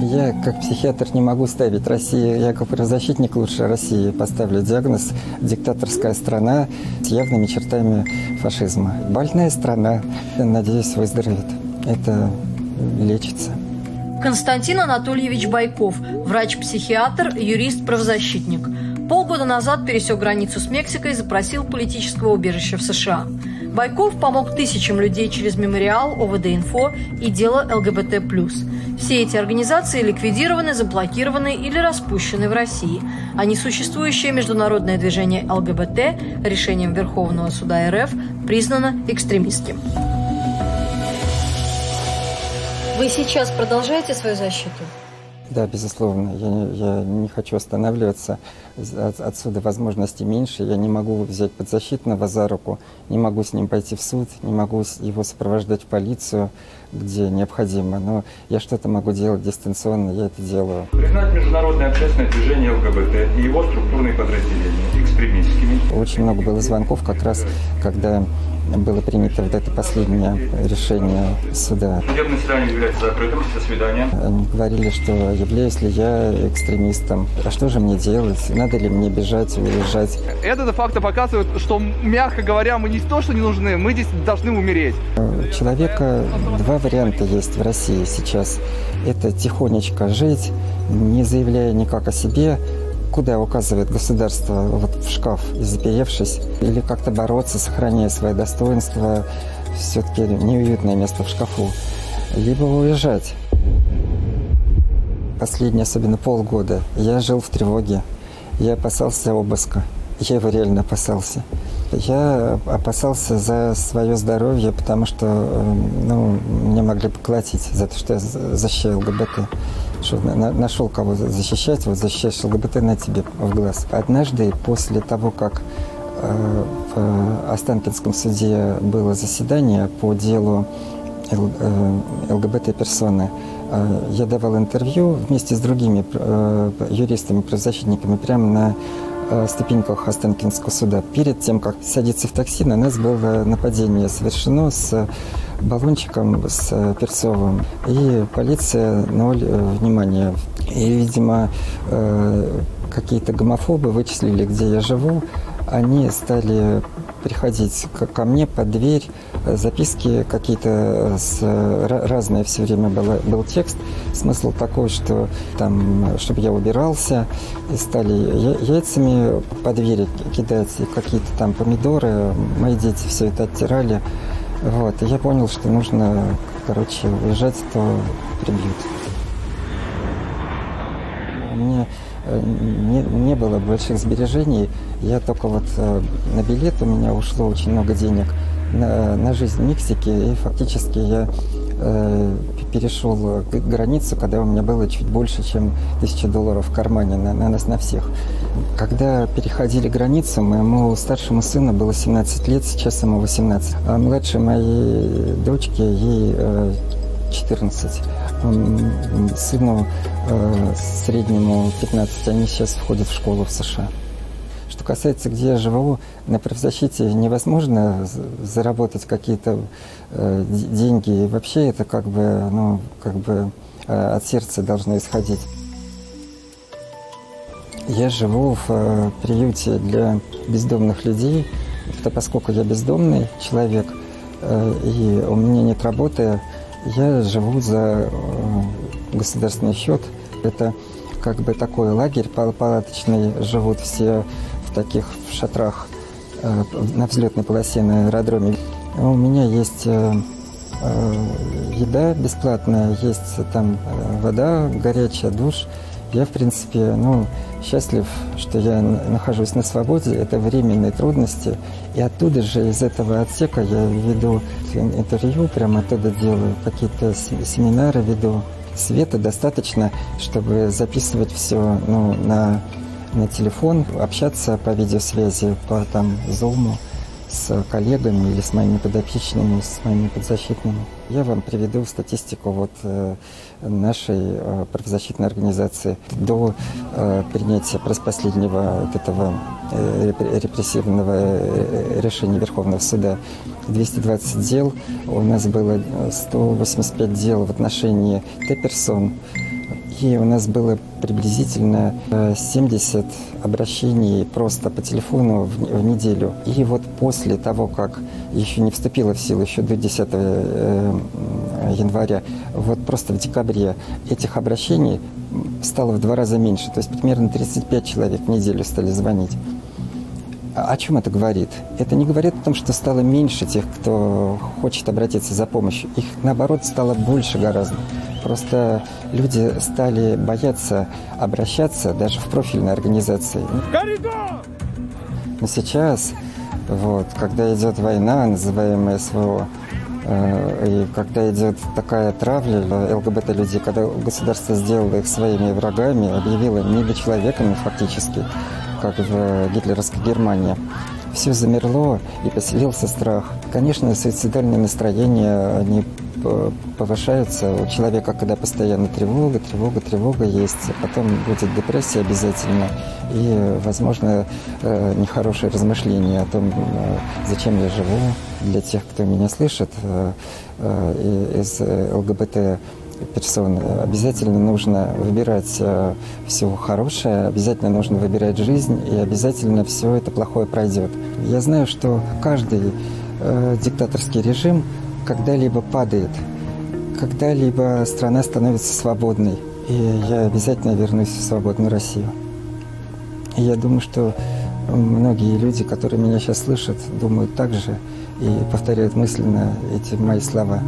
Я, как психиатр, не могу ставить России, я как правозащитник лучше России поставлю диагноз «диктаторская страна с явными чертами фашизма». Больная страна, надеюсь, выздоровеет. Это лечится. Константин Анатольевич Байков, врач-психиатр, юрист-правозащитник. Полгода назад пересек границу с Мексикой и запросил политического убежища в США. Байков помог тысячам людей через мемориал, ОВД-инфо и дело ЛГБТ+. Все эти организации ликвидированы, заблокированы или распущены в России, а несуществующее международное движение ЛГБТ решением Верховного суда РФ признано экстремистским. Вы сейчас продолжаете свою защиту? Да, безусловно. Я, я не хочу останавливаться. От, отсюда возможности меньше. Я не могу взять подзащитного за руку, не могу с ним пойти в суд, не могу его сопровождать в полицию, где необходимо. Но я что-то могу делать дистанционно, я это делаю. Признать международное общественное движение ЛГБТ и его структурные подразделения экстремистскими. Очень много было звонков как раз, когда было принято вот это последнее решение суда. Судебное заседание является закрытым. До свидания. Они говорили, что являюсь ли я экстремистом. А что же мне делать? Надо ли мне бежать, уезжать? Это де-факто показывает, что, мягко говоря, мы не то, что не нужны, мы здесь должны умереть. У человека два варианта есть в России сейчас. Это тихонечко жить, не заявляя никак о себе, куда указывает государство, вот в шкаф, заперевшись, или как-то бороться, сохраняя свое достоинство, все-таки неуютное место в шкафу, либо уезжать. Последние, особенно полгода, я жил в тревоге, я опасался обыска, я его реально опасался. Я опасался за свое здоровье, потому что ну, меня могли поколотить за то, что я защищаю ЛГБТ что нашел кого защищать, вот защищаешь ЛГБТ на тебе в глаз. Однажды, после того, как э, в Останкинском суде было заседание по делу э, ЛГБТ-персоны, э, я давал интервью вместе с другими юристами, правозащитниками прямо на ступеньках Останкинского суда. Перед тем, как садиться в такси, на нас было нападение совершено с баллончиком с э, перцовым. И полиция ноль э, внимания. И, видимо, э, какие-то гомофобы вычислили, где я живу. Они стали приходить ко мне под дверь, записки какие-то с, разные все время было, был текст. Смысл такой, что там, чтобы я убирался, и стали яйцами по двери кидать, какие-то там помидоры. Мои дети все это оттирали. Вот, и я понял, что нужно, короче, уезжать, то прибьют. Мне э, не, не было больших сбережений. Я только вот э, на билет у меня ушло очень много денег на, на жизнь в Мексике, и фактически я э, перешел границу, когда у меня было чуть больше, чем тысяча долларов в кармане на, на нас на всех. Когда переходили границу, моему старшему сыну было 17 лет, сейчас ему 18. А младшей моей дочке, ей 14. Э, сыну э, среднему 15. Они сейчас входят в школу в США. Что касается, где я живу, на правозащите невозможно заработать какие-то э, деньги. И вообще это как бы, ну, как бы от сердца должно исходить. Я живу в э, приюте для бездомных людей, поскольку я бездомный человек, э, и у меня нет работы, я живу за э, государственный счет. Это как бы такой лагерь палаточный, живут все в таких шатрах на взлетной полосе на аэродроме. У меня есть еда бесплатная, есть там вода горячая, душ. Я, в принципе, ну, счастлив, что я нахожусь на свободе. Это временные трудности. И оттуда же, из этого отсека, я веду интервью, прямо оттуда делаю, какие-то семинары веду. Света достаточно, чтобы записывать все ну, на, на телефон, общаться по видеосвязи, по там, зуму с коллегами или с моими подопечными, с моими подзащитными. Я вам приведу статистику вот э, нашей э, правозащитной организации. До э, принятия последнего этого репрессивного решения Верховного суда 220 дел. У нас было 185 дел в отношении Т-персон И у нас было приблизительно 70 обращений просто по телефону в, в неделю. И вот после того, как еще не вступила в силу, еще до 10 января, вот просто в декабре этих обращений стало в два раза меньше. То есть примерно 35 человек в неделю стали звонить. О чем это говорит? Это не говорит о том, что стало меньше тех, кто хочет обратиться за помощью. Их, наоборот, стало больше гораздо. Просто люди стали бояться обращаться даже в профильные организации. Коридор! Но сейчас, вот, когда идет война, называемая СВО, э, и когда идет такая травля ЛГБТ-людей, когда государство сделало их своими врагами, объявило недочеловеками фактически, как в гитлеровской Германии, все замерло и поселился страх. Конечно, суицидальные настроения, они повышаются у человека, когда постоянно тревога, тревога, тревога есть, потом будет депрессия обязательно и, возможно, э, нехорошее размышление о том, э, зачем я живу. Для тех, кто меня слышит, э, из ЛГБТ персон. Обязательно нужно выбирать э, все хорошее, обязательно нужно выбирать жизнь, и обязательно все это плохое пройдет. Я знаю, что каждый э, диктаторский режим когда-либо падает, когда-либо страна становится свободной, и я обязательно вернусь в свободную Россию. И я думаю, что многие люди, которые меня сейчас слышат, думают так же и повторяют мысленно эти мои слова.